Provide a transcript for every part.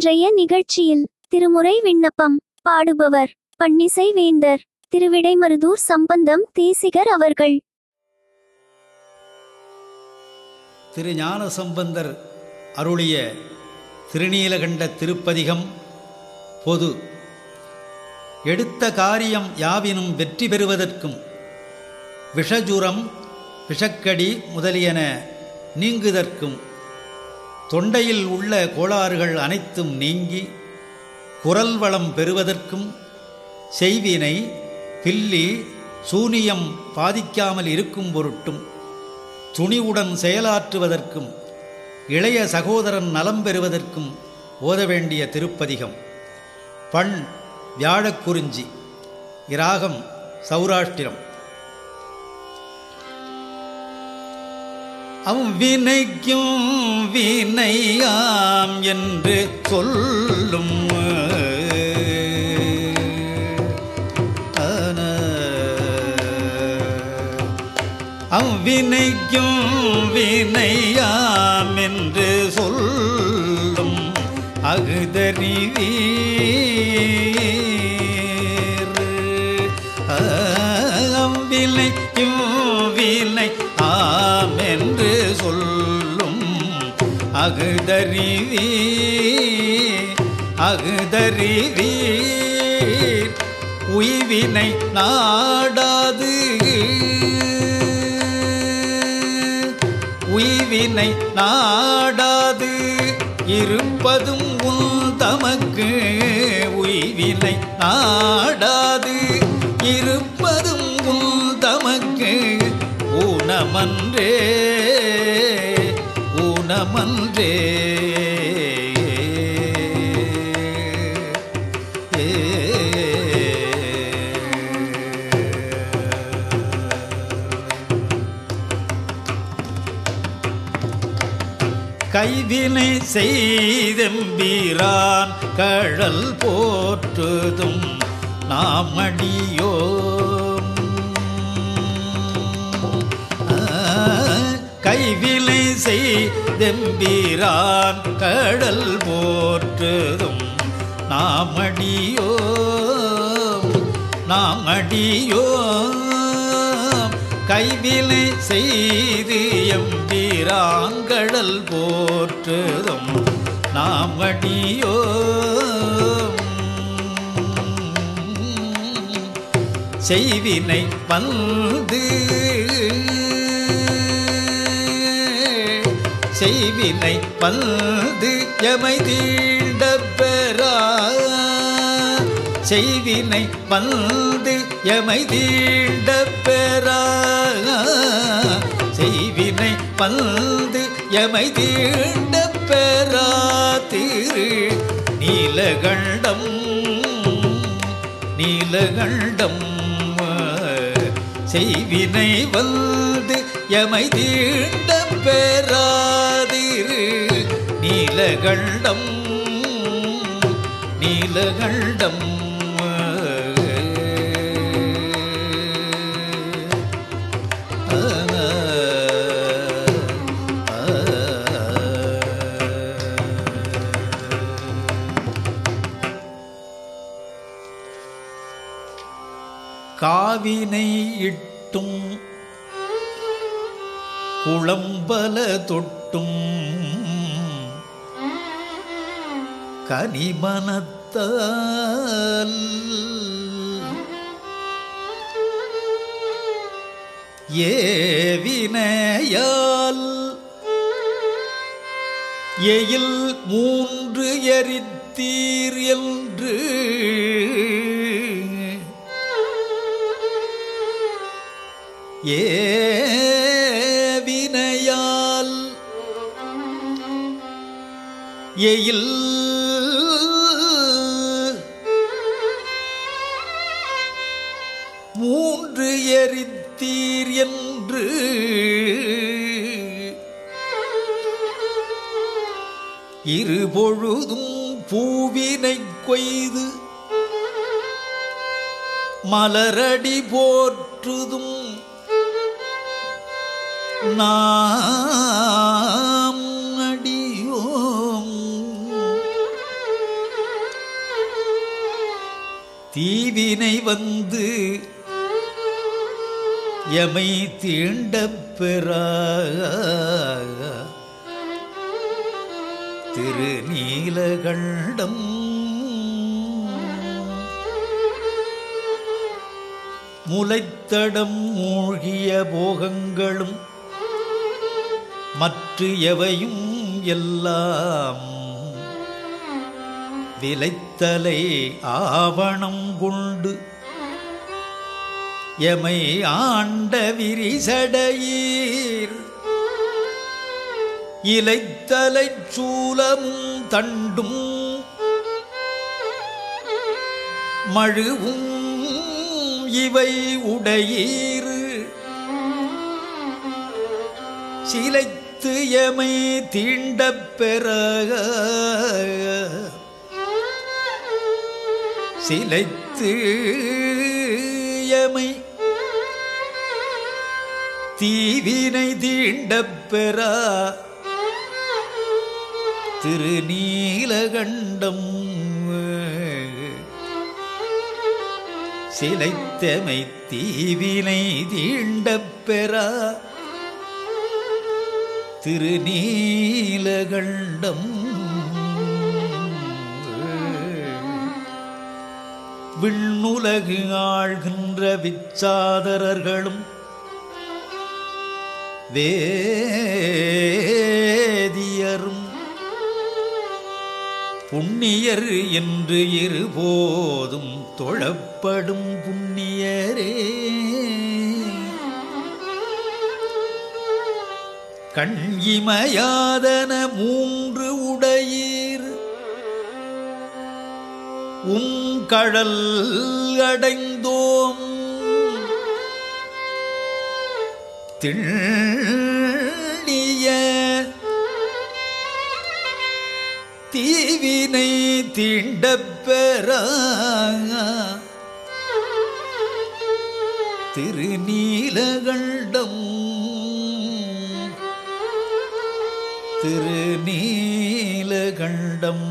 இன்றைய நிகழ்ச்சியில் திருமுறை விண்ணப்பம் பாடுபவர் பன்னிசை வேந்தர் திருவிடைமருதூர் சம்பந்தம் தேசிகர் அவர்கள். திரு ஞான சம்பந்தர் அருளிய திருநீலகண்ட திருப்பதிகம் பொது. எடுத்த காரியம் யாவினும் வெற்றி பெறுவதற்கும் விஷஜுரம் விஷக்கடி முதலியன நீங்குதற்கும் தொண்டையில் உள்ள கோளாறுகள் அனைத்தும் நீங்கி குரல் வளம் பெறுவதற்கும் செய்வினை பில்லி சூனியம் பாதிக்காமல் இருக்கும் பொருட்டும் துணிவுடன் செயலாற்றுவதற்கும் இளைய சகோதரன் நலம் பெறுவதற்கும் ஓத வேண்டிய திருப்பதிகம். பண் வியாழக்குறிஞ்சி இராகம் சௌராஷ்டிரம். அவ்வினைக்கும் வினையாம் என்று சொல்லும். அவ்வினைக்கும் வினையாம் என்று சொல்லும் அகுதறிவே அகுதறிவீ அகுதறிவீர் உய்வினை நாடாது. உய்வினை நாடாது. இருப்பதும் உன் தமக்கு. உய்வினை நாடாது. இருப்பதும் உன் தமக்கு. ஊனமன்றே. மனமன்றே கைவினை செய்தெம்பீரான் கழல் போற்றுதும் நாம் நாமடியோ கைவினை செய்தெம்பீரான் கடல் போற்றுதும் நாம் அடியோ நாம் அடியோ கைவினை செய்து எம்பீராங்கடல் போற்றுதும் நாம் அடியோ செய்வினை பந்து செய்வினை வந்து எமை தீண்டப்பெறா. செய்வினை வந்து எமை தீண்டப்பெறா. செய்வினை வந்து எமை தீண்டப்பெறா. திரு நீலகண்டம் நீலகண்டம். செய்வினை வந்து எமை தீண்ட பெறாதிரு நீலகண்டம் நீலகண்டம். காவினை இட்டும் குளம்பல தொட்டும் கனிமனத்தால் ஏவினையால் எயில் மூன்று எரித்தீர் என்று. ஏவினையால் எயில் இருபொழுதும் பூவினை கொய்து மலரடி போற்றுதும் நாம் அடியோம். தீவினை வந்து எமை தீண்டப் பெறா திருநீலகண்டம். முளைத்தடம் மூழ்கிய போகங்களும் மற்ற எவையும் எல்லாம். விலைத்தலை ஆவணம் கொண்டு எமை ஆண்ட விரிசடையீர். இலைத்தலை சூலமும் தண்டும். மழுவும் இவை உடையீறு. சிலைத்து எமை தீண்டப் பெற. சிலைத்து எமை தீவினை தீண்டப் பெறா. திருநீலகண்டம் சிலைத்தமை தீவினை தீண்டப் பெறா திருநீலகண்டம் விண்ணுலகு ஆழ்கின்ற விச்சாதரர்களும் வேதியரும் புண்ணியர் என்று இருபோதும் தொழப்படும் புண்ணியரே. கண் இமையாதன மூன்று உடையீர். உம் கடல் அடைந்தோம். திண்ணிய தீவினை தீண்டப் பெறா திருநீலகண்டம் திருநீலகண்டம்.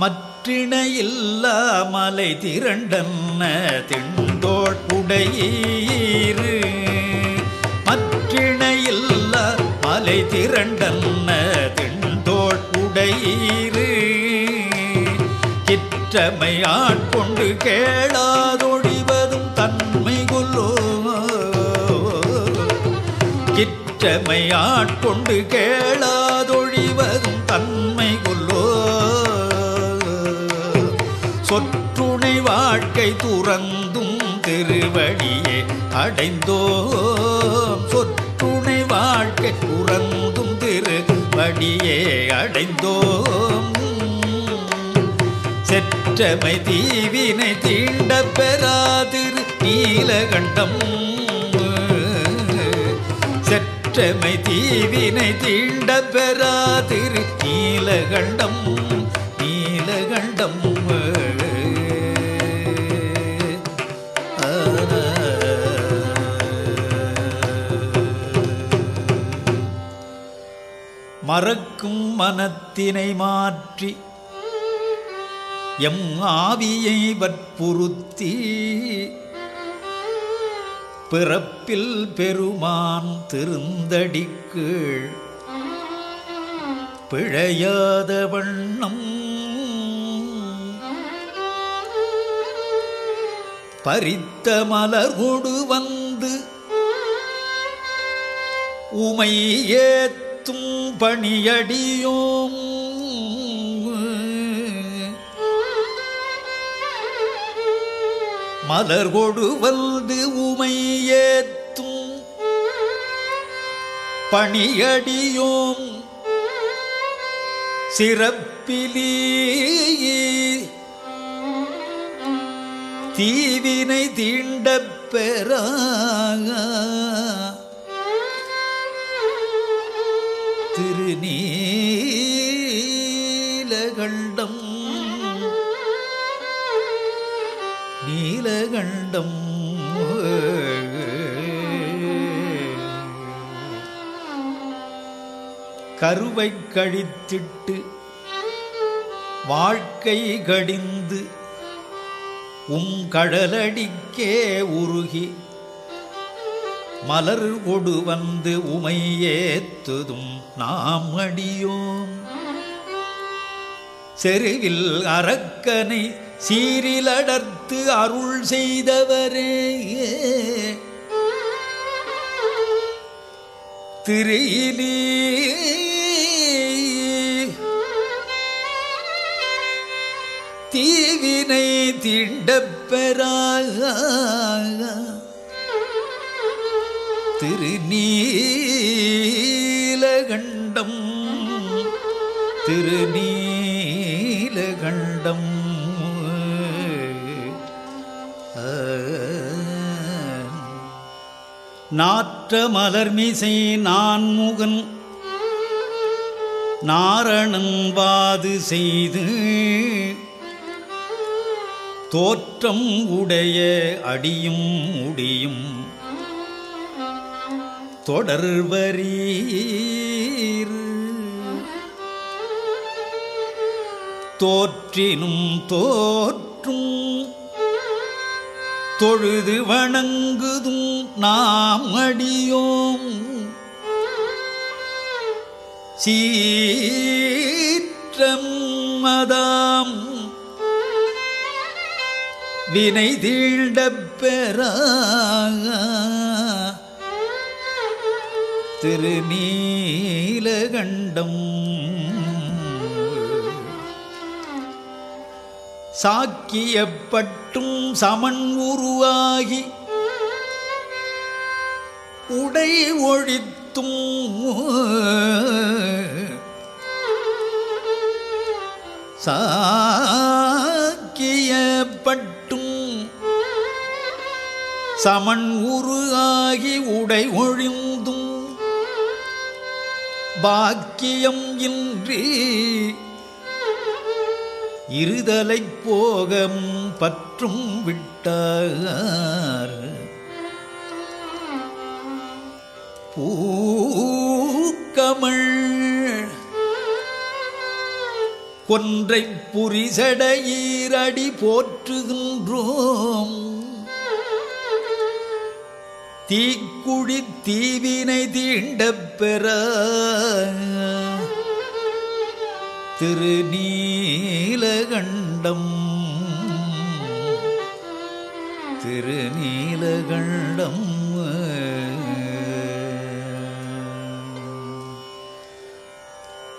மற்றிணையில்லா மலை திரண்டன் திண்டோள் உடையீரு மற்றிணையில்லா மலை திரண்டன்ன திண்டோள் கிற்றமை ஆட்கொண்டு கேளாதொழிவதும் தன்மை கொல்லோ கிற்றமை ஆட்கொண்டு கேளாதொழிவதும் தன்மை கொல்லோ சொற்றுணை வாழ்க்கை துறந்தும் திருவடியே அடைந்தோம். சொற்றுணை வாழ்க்கை துறந்தும் திருவடியே அடைந்தோம். செற்றமை தீவினை தீண்ட பெறாதிரு நீலகண்டம். செற்றமை தீவினை தீண்ட பெறாதிரு நீலகண்டம் நீலகண்டம். மறக்கும் மனத்தினை மாற்றி எம் ஆவியை வற்புறுத்தி பிறப்பில் பெருமான் திருந்தடிக்கீழ் பிழையாத வண்ணம் பறித்த மலர்கொடு வந்து உமை ஏத்தும் பணியடியோம். மலர் கொடு வந்து உமை ஏத்தும் பணியடியோம். சிறப்பிலி தீவினை தீண்டப் பெறாக திருநீலகண்டம் நீலகண்டம். கருவை கழித்திட்டு வாழ்க்கை கடிந்து உம் கடலடிக்கே உருகி மலர் ஒடு வந்து உமை ஏத்துதும் நாம் அடியோம். செருவில் அரக்கனை சீரிலடர்த்து அருள் செய்தவரே. திரையிலே தீவினை தீண்டப் பெறாக திரு நீலகண்டம் திரு நீலகண்டம் நாற்ற மலர்மிசை நான்முகன் நாரணன் வாது செய்து தோற்றம் உடைய அடியும் முடியும். தொடர்வரீர். தோற்றினும் தோற்றும் தொழுது வணங்குதும் நாம் அடியோம். சீற்றம் மதாம் வினை தீண்டப் பெறா திருநீலகண்டம். சாக்கியப்பட்டும் சமன் உருவாகி உடை ஒழித்தும் சாக்கியப்பட்டும் சமன் உருவாகி உடை ஒழிந்தும் பாக்கியம் இன்றி இருதலைப் போகம் பற்றும் விட்டார். பூக்கமள் கொன்றை புரிசடையீரடி போற்றுகின்றோம். தீக்குழி தீவினை தீண்டப் பெற திருநீலகண்டம் திருநீலகண்டம்.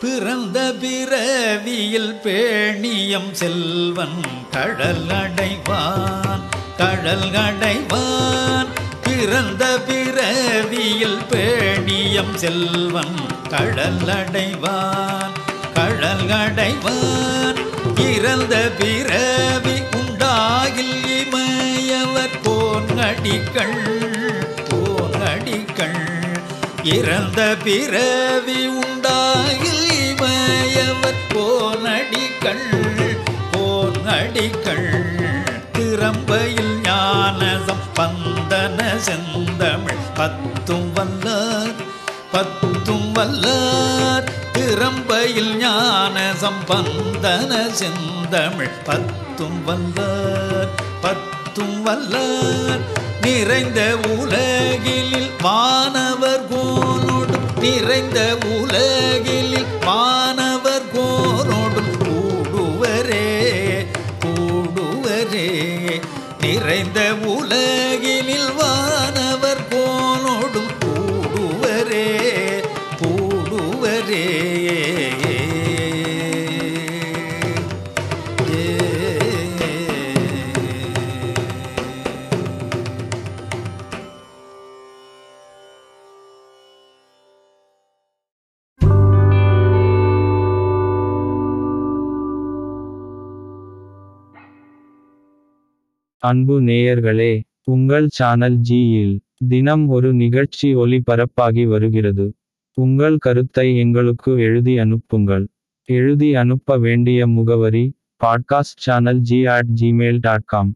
பிறந்த பிறவியில் பேணியம் செல்வன் கடல் அடைவான் கடல் அடைவான். பிறந்த பிறவியில் பேணியம் செல்வன் கடல் அடைவான் கடல் அடைவான் இறந்த பிறவி உண்டாகில் இமயவர் போங்கடிக்கள் போங்கடிக்கள் இறந்த பிறவி உண்டாகில் இமயவர் போனடிக்கள் போனடிக்கள் திறம்பையில் ஞானசம் பந்தன செந்தமிழ் பத்தும் வல்லார் பத்தும் வல்லார். திறம்பையில் ஞான சம்பந்தன செந்தமிழ் பத்தும் வல்லார் பத்தும் வல்லார். நிறைந்த உலகில் வானவர் கோனோடும் நிறைந்த உலகில் வானவர் கோனோடும் கூடுவரே கூடுவரே. நிறைந்த உலக அன்பு நேயர்களே உங்கள் சேனல் ஜியில் தினம் ஒரு நிகழ்ச்சி ஒளிபரப்பாகி வருகிறது. உங்கள் கருத்தை எங்களுக்கு எழுதி அனுப்புங்கள். எழுதி அனுப்ப வேண்டிய முகவரி podcast channel G at Gmail dot com